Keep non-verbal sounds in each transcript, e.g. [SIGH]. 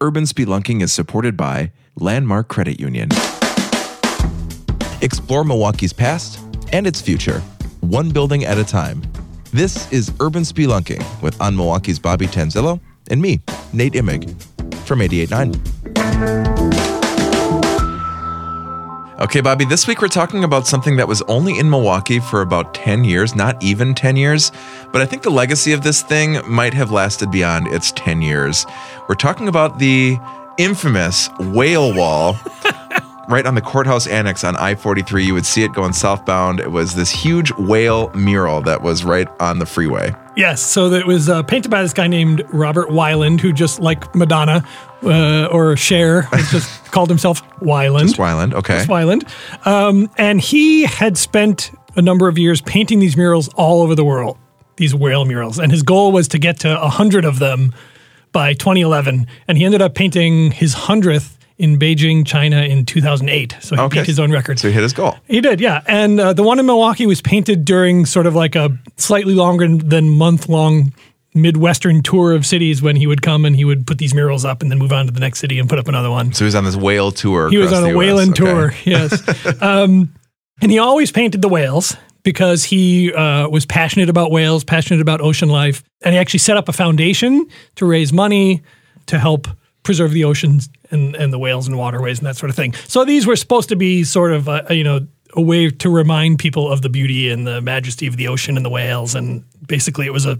Urban Spelunking is supported by Landmark Credit Union. Explore Milwaukee's past and its future, one building at a time. This is Urban Spelunking with On Milwaukee's Bobby Tanzillo and me, Nate Imig, from 88.9. Okay, Bobby, this week we're talking about something that was only in Milwaukee for about 10 years, not even 10 years, but I think the legacy of this thing might have lasted beyond its 10 years. We're talking about the infamous whale wall [LAUGHS] right on the courthouse annex on I 43. You would see it going southbound. It was this huge whale mural that was right on the freeway. Yes, so it was uh, painted by this guy named Robert Wyland, who just like Madonna uh, or Cher, just [LAUGHS] called himself Wyland. Just Wyland, okay. Just Wyland. Um, and he had spent a number of years painting these murals all over the world, these whale murals. And his goal was to get to 100 of them by 2011. And he ended up painting his 100th in Beijing, China in 2008. So he Okay. beat his own record. So he hit his goal. He did, yeah. And uh, the one in Milwaukee was painted during sort of like a slightly longer than month long Midwestern tour of cities when he would come and he would put these murals up and then move on to the next city and put up another one. So he was on this whale tour. He was on a whaling Okay. tour, [LAUGHS] yes. [LAUGHS] um, and he always painted the whales because he uh, was passionate about whales, passionate about ocean life. And he actually set up a foundation to raise money to help preserve the oceans and, and the whales and waterways and that sort of thing. So these were supposed to be sort of, a, you know, a way to remind people of the beauty and the majesty of the ocean and the whales. And basically, it was a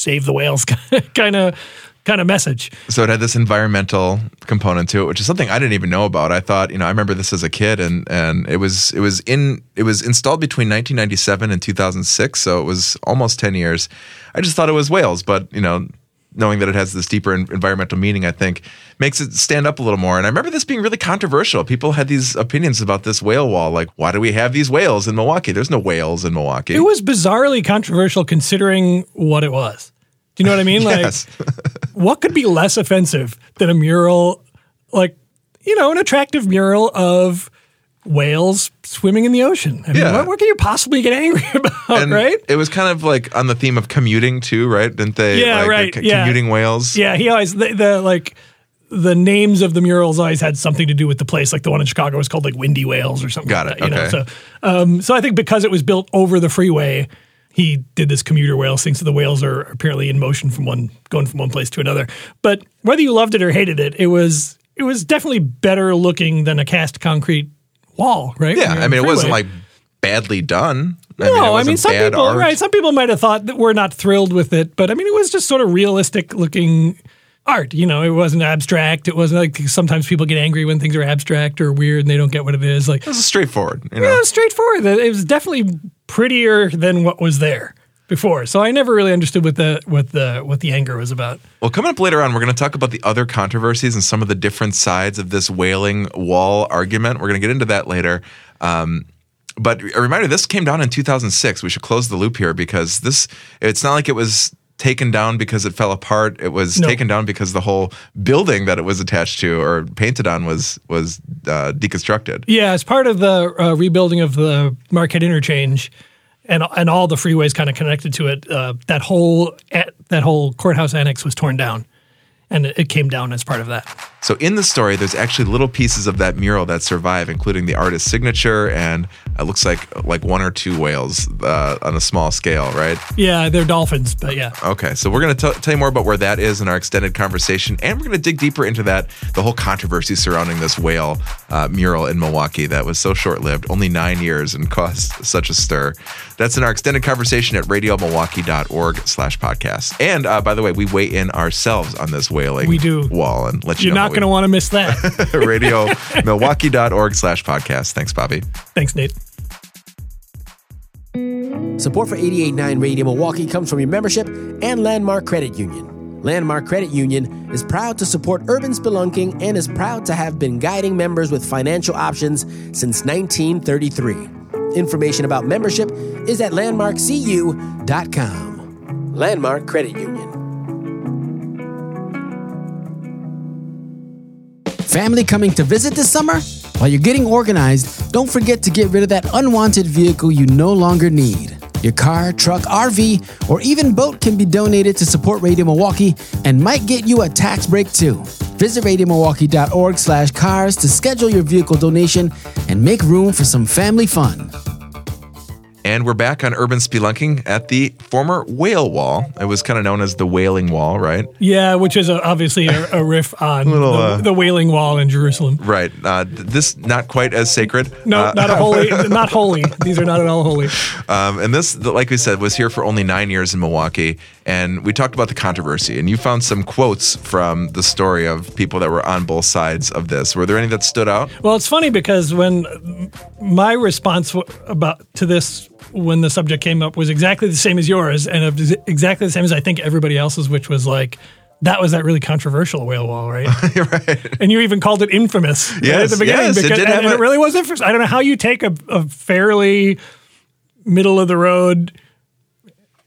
save the whales [LAUGHS] kind of kind of message. So it had this environmental component to it, which is something I didn't even know about. I thought, you know, I remember this as a kid, and and it was it was in it was installed between 1997 and 2006, so it was almost 10 years. I just thought it was whales, but you know, knowing that it has this deeper environmental meaning, I think makes it stand up a little more. And I remember this being really controversial. People had these opinions about this whale wall, like, why do we have these whales in Milwaukee? There's no whales in Milwaukee. It was bizarrely controversial considering what it was. Do you know what I mean? [LAUGHS] Like, [LAUGHS] what could be less offensive than a mural, like, you know, an attractive mural of whales swimming in the ocean? I mean, Yeah. what, what can you possibly get angry [LAUGHS] about, and right? it was kind of like on the theme of commuting too, right? Didn't they? Yeah, like, right, c- yeah. Commuting whales. Yeah, he always, the, the like, the names of the murals always had something to do with the place. Like the one in Chicago was called like Windy Whales or something. Got like it, that, you know? okay. So, um, so I think because it was built over the freeway, he did this commuter whale thing. So the whales are apparently in motion from one, going from one place to another. But whether you loved it or hated it, it was it was definitely better looking than a cast concrete wall, right? Yeah, I mean, it wasn't like badly done. I No, mean, I mean, some people, art. right? Some people might have thought that we're not thrilled with it, but I mean, it was just sort of realistic looking art. You know, it wasn't abstract. It wasn't like sometimes people get angry when things are abstract or weird and they don't get what it is. Like, It was straightforward. You know, yeah, it was straightforward. It was definitely prettier than what was there before. So I never really understood what the what the what the anger was about. Well, coming up later on, we're going to talk about the other controversies and some of the different sides of this whaling wall argument. We're going to get into that later. Um, but a reminder: this came down in 2006. We should close the loop here because this. It's not like it was taken down because it fell apart. It was No. taken down because the whole building that it was attached to or painted on was was uh, deconstructed. Yeah, as part of the uh, rebuilding of the Marquette interchange, and and all the freeways kind of connected to it, uh, that whole that whole courthouse annex was torn down, and it, came down as part of that. So in the story, there's actually little pieces of that mural that survive, including the artist's signature and it looks like like one or two whales uh, on a small scale, right? Yeah, they're dolphins, but yeah. Okay, so we're going to tell you more about where that is in our extended conversation, and we're going to dig deeper into that the whole controversy surrounding this whale uh, mural in Milwaukee that was so short lived, only nine years, and [LAUGHS] caused such a stir. That's in our extended conversation at radiomilwaukee.org/slash podcast. And uh, by the way, we weigh in ourselves on this whaling We do. wall and let you You're know. not going to want to miss that. [LAUGHS] radiomilwaukee.org/slash podcast. Thanks, Bobby. Thanks, Nate. Support for 889 Radio Milwaukee comes from your membership and Landmark Credit Union. Landmark Credit Union is proud to support urban spelunking and is proud to have been guiding members with financial options since 1933. Information about membership is at landmarkcu.com. Landmark Credit Union. Family coming to visit this summer? While you're getting organized, don't forget to get rid of that unwanted vehicle you no longer need. Your car, truck, RV, or even boat can be donated to support Radio Milwaukee and might get you a tax break too. Visit radiomilwaukee.org slash cars to schedule your vehicle donation and make room for some family fun. And we're back on urban spelunking at the former whale wall. It was kind of known as the Wailing Wall, right? Yeah, which is a, obviously a, a riff [LAUGHS] on Little, the, uh, the Wailing Wall in Jerusalem. Right. Uh, th- this not quite as sacred. No, Uh, not a [LAUGHS] holy, not holy. These are not at all holy. Um, and this, like we said, was here for only nine years in Milwaukee. And we talked about the controversy. And you found some quotes from the story of people that were on both sides of this. Were there any that stood out? Well, it's funny because when my response about to this when the subject came up was exactly the same as yours, and it exactly the same as I think everybody else's, which was like. That was that really controversial whale wall, right? [LAUGHS] right. and you even called it infamous right, at the beginning. yes, it because, did and, a- it really was infamous. I don't know how you take a, a fairly middle of the road,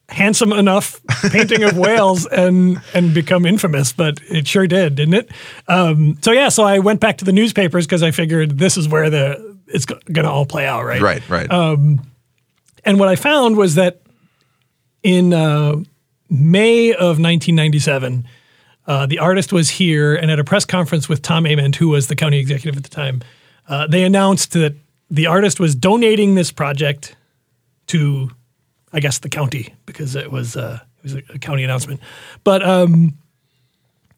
handsome enough painting of whales [LAUGHS] and and become infamous, but it sure did, didn't it? Um, so yeah, so I went back to the newspapers because I figured this is where the it's going to all play out, right? Right, right. And what I found was that in uh, May of 1997, uh, the artist was here, and at a press conference with Tom Ament, who was the county executive at the time, uh, they announced that the artist was donating this project to, I guess, the county because it was uh, it was a, a county announcement. But um,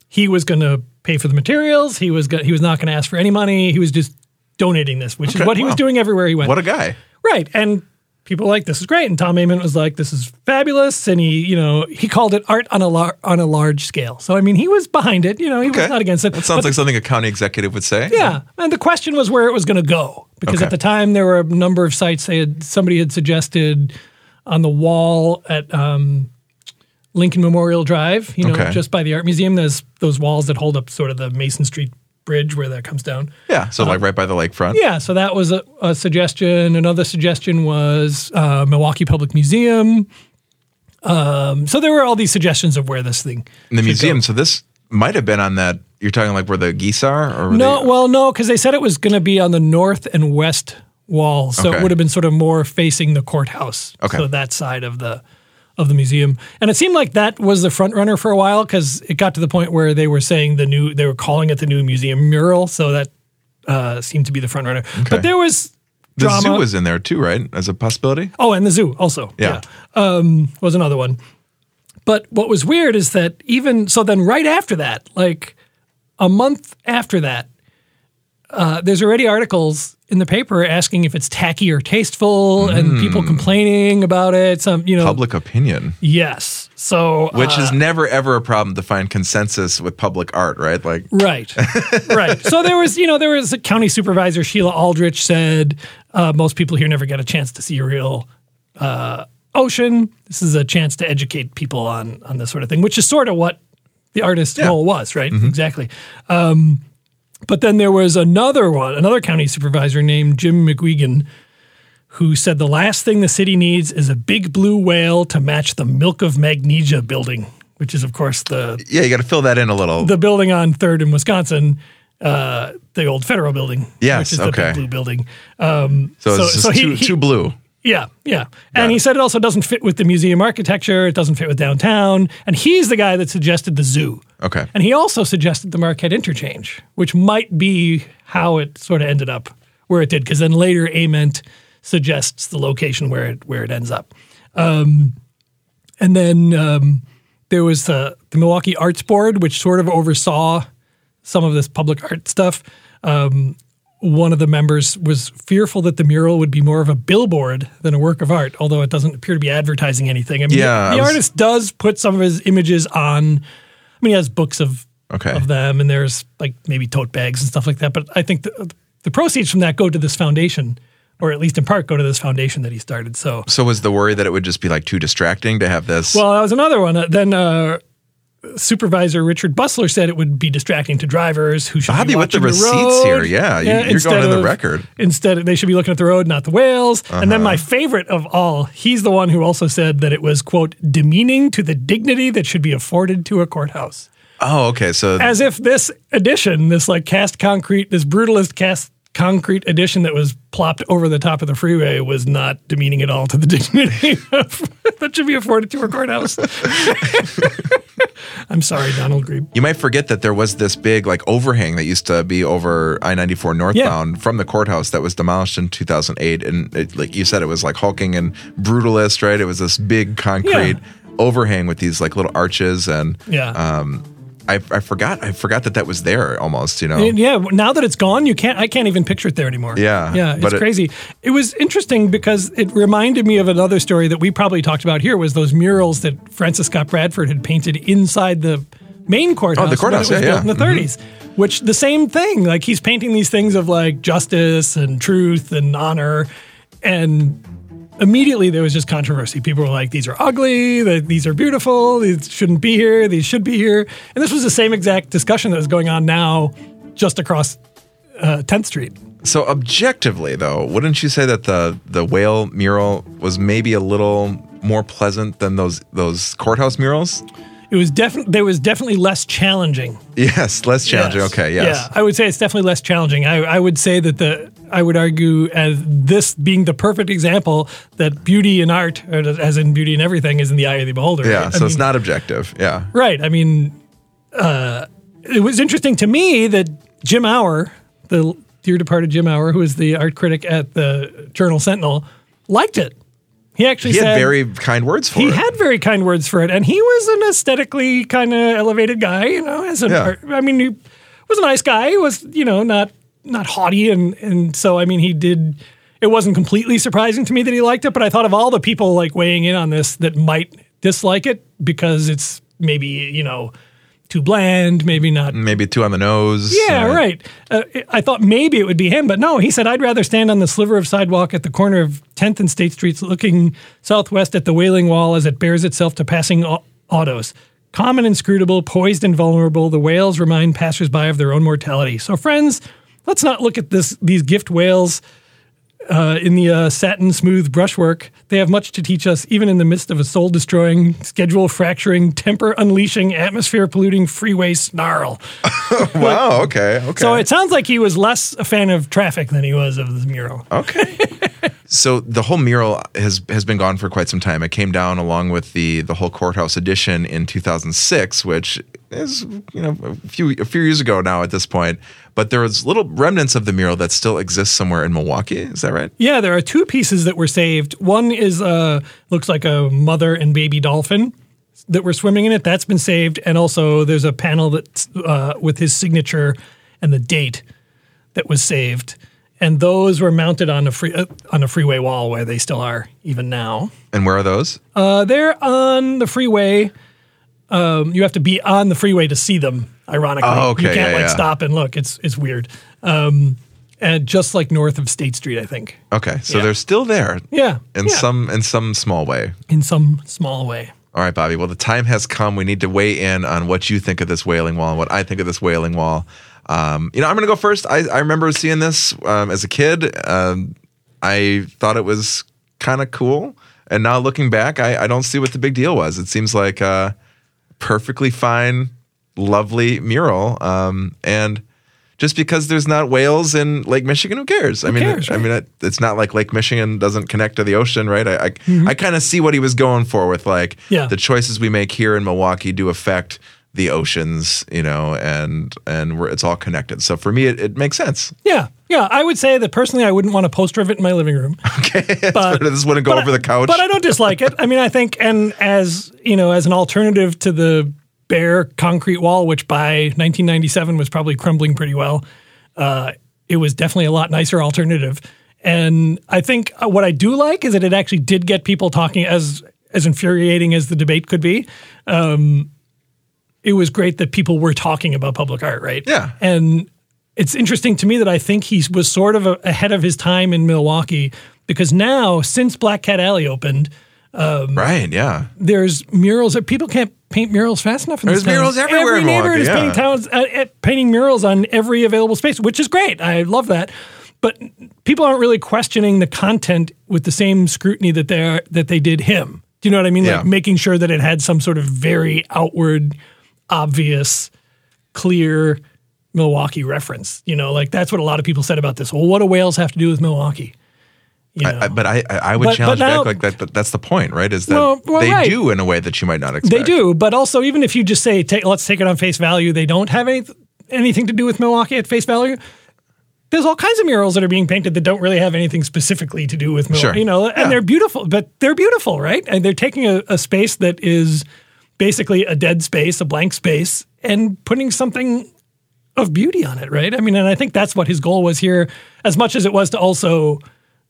he was going to pay for the materials. He was go- he was not going to ask for any money. He was just donating this, which Okay, is what he was doing everywhere he went. what a guy. Right. And people were like, this is great. And Tom Ament was like, this is fabulous. And he, you know, he called it art on a lar- on a large scale. So I mean, he was behind it. You know, he was not against it. That sounds But- like something a county executive would say. yeah. And the question was where it was going to go because Okay. at the time there were a number of sites they had somebody had suggested on the wall at um, Lincoln Memorial Drive. You know, Okay. just by the art museum. There's those walls that hold up sort of the Mason Street Bridge where that comes down. Yeah. So, like right by the lakefront. Yeah, so that was a, a suggestion. Another suggestion was uh, Milwaukee Public Museum. Um, so there were all these suggestions of where this thing. In the museum. go. So, this might have been on that. You're talking like where the geese are? Or No, they- well, no, because they said it was going to be on the north and west wall, so Okay. it would have been sort of more facing the courthouse. Okay. so that side of the of the museum, and it seemed like that was the front runner for a while because it got to the point where they were saying the new, they were calling it the new museum mural, so that uh, seemed to be the front runner. But there was the drama. zoo was in there too, right? As a possibility? Oh, and the zoo also. Yeah. Um, was another one. But what was weird is that even so, then right after that, like a month after that, uh, there's already articles in the paper asking if it's tacky or tasteful, and people complaining about it. Some, you know, Public opinion. yes. So, Which uh, is never ever a problem to find consensus with public art, right? Like [LAUGHS] Right, right. So there was, you know, there was a county supervisor, Sheila Aldrich, said uh, most people here never get a chance to see a real uh, ocean. This is a chance to educate people on on this sort of thing, which is sort of what the artist's Yeah. goal was, right? Exactly. Um, but then there was another one, another county supervisor named Jim McGuigan, who said the last thing the city needs is a big blue whale to match the Milk of Magnesia building, which is, of course, the yeah, you got to fill that in a little. the building on Third in Wisconsin, uh, the old federal building, Yes, which is the okay. big blue building. Um, so it's so- just so he- too, he- too blue. yeah, yeah, and he said it also doesn't fit with the museum architecture. It doesn't fit with downtown, and he's the guy that suggested the zoo. Okay. And he also suggested the Marquette interchange, which might be how it sort of ended up where it did, because then later Ament suggests the location where it where it ends up. Um, and then um, there was the, the Milwaukee Arts Board, which sort of oversaw some of this public art stuff. Um, one of the members was fearful that the mural would be more of a billboard than a work of art, although it doesn't appear to be advertising anything. I mean, Yeah, the, the was- artist does put some of his images on. Mean, he has books of Okay. of them, and there's like maybe tote bags and stuff like that. But I think the, the proceeds from that go to this foundation, or at least in part go to this foundation that he started. So, So was the worry that it would just be like too distracting to have this? well, that was another one. Uh, then uh, Supervisor Richard Bustler said it would be distracting to drivers who should Bobby be with the receipts road. here. Yeah, you- you're instead going on the record. Uh-huh. Instead, they should be looking at the road, not the whales. And then my favorite of all, he's the one who also said that it was quote demeaning to the dignity that should be afforded to a courthouse. oh, okay. So as if this addition, this like cast concrete, this brutalist cast concrete addition that was plopped over the top of the freeway was not demeaning at all to the [LAUGHS] dignity of, that should be afforded to a courthouse. [LAUGHS] I'm sorry, Donald Grebe. You might forget that there was this big like overhang that used to be over I ninety four northbound from the courthouse that was demolished in two thousand eight, and it, like you said, it was like hulking and brutalist, right? It was this big concrete Yeah. overhang with these like little arches, and Yeah. um, I, I forgot I forgot that that was there almost, you know. Yeah, now that it's gone, you can't. I can't even picture it there anymore. Yeah, yeah, it's it- crazy. It was interesting because it reminded me of another story that we probably talked about here. Was those murals that Francis Scott Bradford had painted inside the main courthouse? Oh, the courthouse, when it was yeah, yeah. in the 30s. Which the same thing. Like he's painting these things of like justice and truth and honor, and immediately there was just controversy. People were like, "These are ugly. These are beautiful. These shouldn't be here. These should be here." And this was the same exact discussion that was going on now, just across uh, 10th Street. So objectively, though, wouldn't you say that the the whale mural was maybe a little more pleasant than those those courthouse murals? It was definitely there was definitely less challenging. Yes, less challenging. Yes. Okay, yes. Yeah, I would say it's definitely less challenging. I, I would say that the I would argue as this being the perfect example that beauty in art, or as in beauty in everything, is in the eye of the beholder. Yeah, right? so it's not objective. Yeah. Right. I mean, uh, it was interesting to me that Jim Auer, the dear departed Jim Auer, who was the art critic at the Journal Sentinel, liked it. He actually He said had very kind words for he it. He had very kind words for it, and he was an aesthetically kind of elevated guy. You know, as an Yeah. art, I mean, he was a nice guy. He was you know not not haughty, and and so I mean, he did. It wasn't completely surprising to me that he liked it, but I thought of all the people like weighing in on this that might dislike it because it's maybe you know too bland, maybe not Maybe two on the nose. yeah, Uh, right. Uh, I thought maybe it would be him, but no. He said, I'd rather stand on the sliver of sidewalk at the corner of 10th and State Streets looking southwest at the Wailing Wall as it bears itself to passing au- autos. Calm and inscrutable, poised and vulnerable, the whales remind passersby of their own mortality. So, friends, let's not look at this these gift whales uh, in the uh, satin smooth brushwork. They have much to teach us, even in the midst of a soul destroying, schedule fracturing, temper unleashing, atmosphere polluting freeway snarl. [LAUGHS] Wow. Okay. Okay. So it sounds like he was less a fan of traffic than he was of the mural. Okay. [LAUGHS] so the whole mural has has been gone for quite some time. It came down along with the the whole courthouse edition in 2006, which is you know a few a few years ago now at this point. But there was little remnants of the mural that still exists somewhere in Milwaukee. Is that right? Yeah, there are two pieces that were saved. One is uh, looks like a mother and baby dolphin that were swimming in it. That's been saved, and also there's a panel that's uh, with his signature and the date that was saved. And those were mounted on a free uh, on a freeway wall where they still are even now. And where are those? Uh, they're on the freeway. Um, you have to be on the freeway to see them. Ironically, Oh, okay, you can't yeah, like yeah. stop and look. It's it's weird. Um, and just like north of State Street, I think. Okay, so Yeah. they're still there Yeah, in some in some small way. in some small way. All right, Bobby. Well, the time has come. We need to weigh in on what you think of this wailing wall and what I think of this wailing wall. Um, you know, I'm going to go first. I, I remember seeing this um, as a kid. Um, I thought it was kind of cool. And now looking back, I, I don't see what the big deal was. It seems like a perfectly fine, lovely mural. Um, and just because there's not whales in Lake Michigan, who cares? I mean, cares, I right? mean, it, it's not like Lake Michigan doesn't connect to the ocean, right? I I, Mm-hmm. I kind of see what he was going for with like Yeah. the choices we make here in Milwaukee do affect the oceans, you know, and and we're, it's all connected. So for me, it, it makes sense. Yeah, yeah. I would say that personally, I wouldn't want a poster of it in my living room. [LAUGHS] Okay, [LAUGHS] but this wouldn't go over I- the couch. But I don't dislike it. I mean, I think, and as you know, as an alternative to the bare concrete wall, which by 1997 was probably crumbling pretty well, uh, it was definitely a lot nicer alternative. And I think uh, what I do like is that it actually did get people talking. As as infuriating as the debate could be, um, it was great that people were talking about public art, right? Yeah. And it's interesting to me that I think he was sort of a, ahead of his time in Milwaukee because now, since Black Cat Alley opened, right? Yeah. there's murals that people can't paint murals fast enough. In There's town. murals everywhere Every neighborhood is Milwaukee, painting, towns, uh, uh, painting murals on every available space, which is great. I love that. But people aren't really questioning the content with the same scrutiny that they are, that they did him. Do you know what I mean? Yeah. Like making sure that it had some sort of very outward, obvious, clear Milwaukee reference. You know, like that's what a lot of people said about this. Well, what do whales have to do with Milwaukee? You know? I, but I, I I would But- challenge but now- back like that. But that's the point, right? Is that Well, well, they right. do in a way that you might not expect. They do, but also even if you just say, take, let's take it on face value, they don't have any, anything to do with Milwaukee at face value. There's all kinds of murals that are being painted that don't really have anything specifically to do with Milwaukee. Sure. You know, and Yeah. they're beautiful, but they're beautiful, right? And they're taking a, a space that is basically a dead space, a blank space, and putting something of beauty on it, right? I mean, and I think that's what his goal was here, as much as it was to also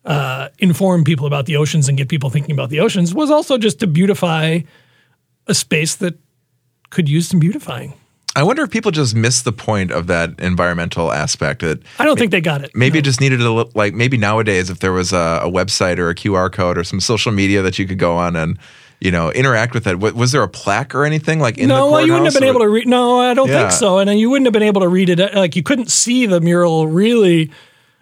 uh, inform people about the oceans and get people thinking about the oceans, was also just to beautify a space that could use some beautifying. I wonder if people just missed the point of that environmental aspect. That I don't think they got it. maybe it just needed a li- like maybe nowadays if there was a, a website or a QR code or some social media that you could go on and you know interact with it. Was, there a plaque or anything like in no, the well, you wouldn't have been able to read. No, I don't Yeah. think so. And you wouldn't have been able to read it. Uh, like you couldn't see the mural really.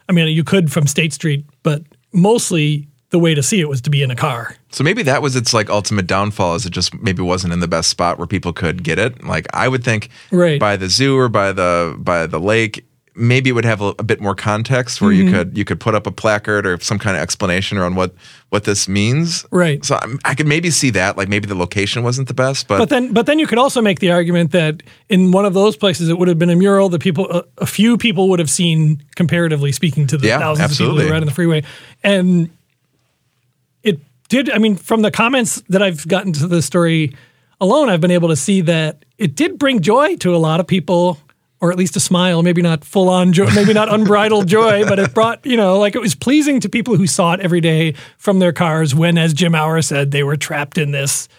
I mean, you could from State Street, but mostly the way to see it was to be in a car. So maybe that was its like ultimate downfall is it just maybe wasn't in the best spot where people could get it. Like I would think Right. by the zoo or by the by the lake, maybe it would have a, a bit more context where Mm-hmm. you could you could put up a placard or some kind of explanation around what what this means. Right. So I'm, I could maybe see that like maybe the location wasn't the best, but, But then, but then you could also make the argument that in one of those places, it would have been a mural that people, a, a few people would have seen, comparatively speaking, to the Yeah, thousands of people who were out on the freeway, and it did. I mean, from the comments that I've gotten to the story alone, I've been able to see that it did bring joy to a lot of people. Or at least a smile, maybe not full on joy, maybe not unbridled joy, but it brought, you know, like it was pleasing to people who saw it every day from their cars when, as Jim Auer said, they were trapped in this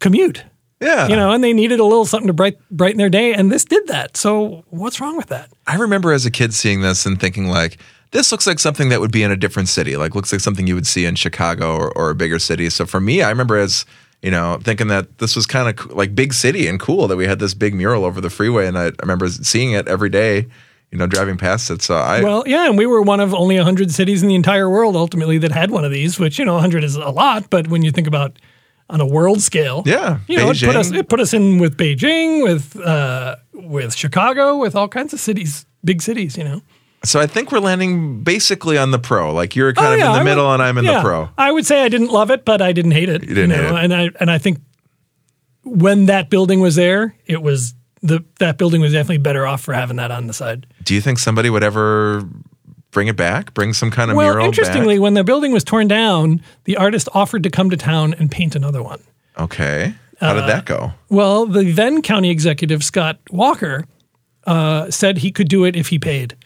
commute yeah, you know, and they needed a little something to bright, brighten their day, and this did that. So what's wrong with that? I remember as a kid seeing this and thinking like, this looks like something that would be in a different city. Like looks like something you would see in Chicago or, or a bigger city. So for me, I remember as you know thinking that this was kind of like big city and cool that we had this big mural over the freeway, and I, I remember seeing it every day. You know, driving past it. So I Well, yeah, and we were one of only 100 cities in the entire world ultimately that had one of these, which, you know, 100 is a lot, but when you think about on a world scale, Yeah, you know, it put us it put us in with Beijing, with uh, with Chicago, with all kinds of cities, big cities, you know. So I think we're landing basically on the pro. Like you're kind Oh, of yeah, in the I would- middle, and I'm in yeah. the pro. I would say I didn't love it, but I didn't hate it. You didn't know, hate it. and I and I think when that building was there, it was the that building was definitely better off for having that on the side. Do you think somebody would ever bring it back? Bring some kind of mural? Well, mural interestingly, back? when the building was torn down, the artist offered to come to town and paint another one. Okay, how Uh, did that go? Well, the then county executive Scott Walker uh, said he could do it if he paid.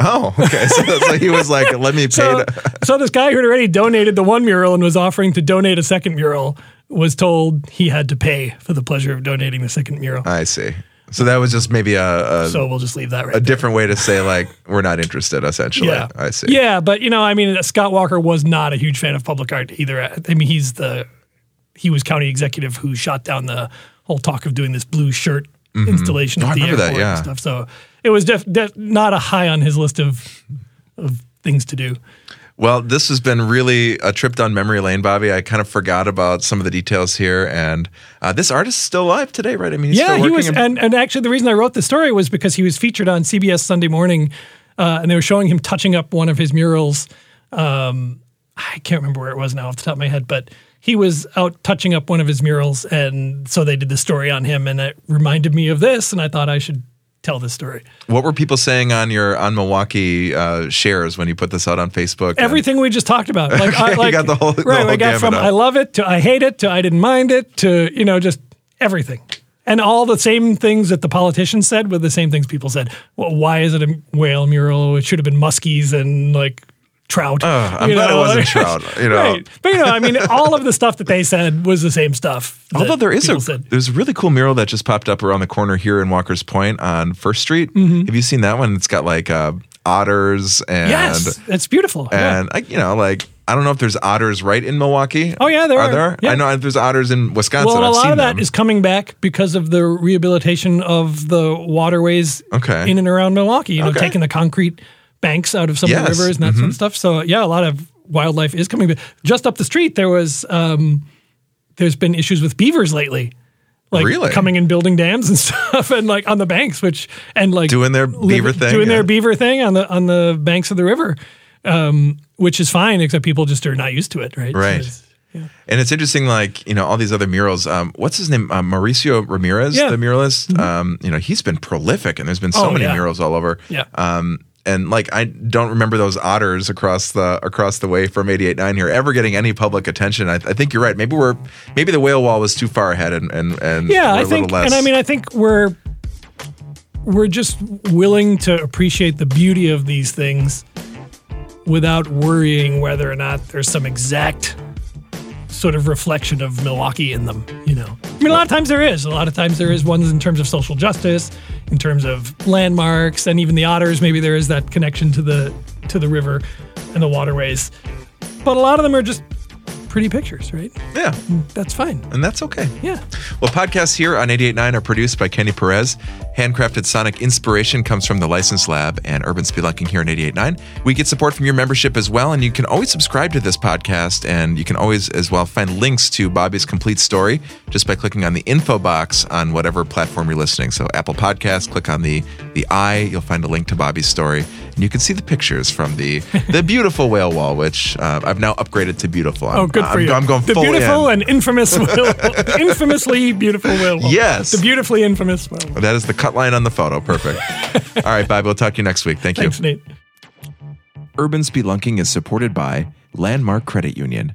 Oh, okay. So, so he was like, "Let me pay." So, so this guy who had already donated the one mural and was offering to donate a second mural was told he had to pay for the pleasure of donating the second mural. I see. So that was just maybe a a, so we'll just leave that right a there. different way to say like we're not interested. Essentially, Yeah, I see. Yeah, but you know, I mean, Scott Walker was not a huge fan of public art either. I mean, he's the he was county executive who shot down the whole talk of doing this blue shirt installation Oh, at the airport that, yeah. and stuff. So it was def, def, not a high on his list of of things to do. Well, this has been really a trip down memory lane, Bobby. I kind of forgot about some of the details here, and uh, this artist is still alive today, right? I mean, he's yeah, still he was, in- and, and actually, the reason I wrote the story was because he was featured on CBS Sunday Morning, uh, and they were showing him touching up one of his murals. Um, I can't remember where it was now off the top of my head, but he was out touching up one of his murals, and so they did the story on him, and it reminded me of this, and I thought I should tell this story. what were people saying on your on Milwaukee uh, shares when you put this out on Facebook? and- Everything we just talked about, like, I, [LAUGHS] you like got the whole- the right, whole we got from up. I love it to I hate it to I didn't mind it to you know just everything. And all the same things that the politicians said were the same things people said. Well, why is it a whale mural? It should have been muskies and like trout. Ugh, I'm glad it know, wasn't trout, you [LAUGHS] know. Right. But you know, I mean, all of the stuff that they said was the same stuff. Although there is a said. there's a really cool mural that just popped up around the corner here in Walker's Point on First Street. Mm-hmm. Have you seen that one? It's got like uh, otters and yes, it's beautiful. yeah. and I, you know like I don't know if there's otters right in Milwaukee. Oh, yeah, there are. are. there. Yeah. I know there's otters in Wisconsin. Well, a lot of that them. is coming back because of the rehabilitation of the waterways Okay. in and around Milwaukee. You know, Okay. taking the concrete banks out of some of the Mm-hmm. rivers and that sort of stuff. So yeah, a lot of wildlife is coming back. Just up the street, there was um, there's been issues with beavers lately. Like Really? coming and building dams and [LAUGHS] stuff, and like on the banks, which and like Doing their beaver thing, doing yeah. their beaver thing on the on the banks of the river. Um, which is fine, except people just are not used to it, right? Right. it's- yeah. And it's interesting, like you know, all these other murals. Um, what's his name? Uh, Mauricio Ramirez, Yeah. the muralist. Um, you know, he's been prolific, and there's been so Oh, many yeah. murals all over. Yeah. Um, and like I don't remember those otters across the across the way from 88.9 here ever getting any public attention. I, I think you're right. Maybe we're maybe the whale wall was too far ahead, and and, and Yeah, I think, and I mean, I think we're we're just willing to appreciate the beauty of these things without worrying whether or not there's some exact sort of reflection of Milwaukee in them. You know, I mean, a lot of times there is. A lot of times there is ones in terms of social justice, in terms of landmarks, and even the otters. Maybe there is that connection to the to the river and the waterways. But a lot of them are just pretty pictures, right? yeah, That's fine. and that's okay. Yeah. Well, podcasts here on 88.9 are produced by Kenny Perez. Handcrafted sonic inspiration comes from the License Lab and Urban Spelunking here on 88.9. We get support from your membership as well, and you can always subscribe to this podcast, and you can always as well find links to Bobby's complete story just by clicking on the info box on whatever platform you're listening. So Apple Podcasts, click on the the eye, you'll find a link to Bobby's story, and you can see the pictures from the [LAUGHS] the beautiful whale wall, which uh, I've now upgraded to beautiful. I'm, Oh, good for I'm, you. I'm going the full beautiful in. and infamous, [LAUGHS] will, infamously beautiful will. Yes. The beautifully infamous will. That is the cut line on the photo. Perfect. [LAUGHS] All right, Bobby, we'll talk to you next week. Thank you. Thanks, Nate. Urban Spelunking is supported by Landmark Credit Union.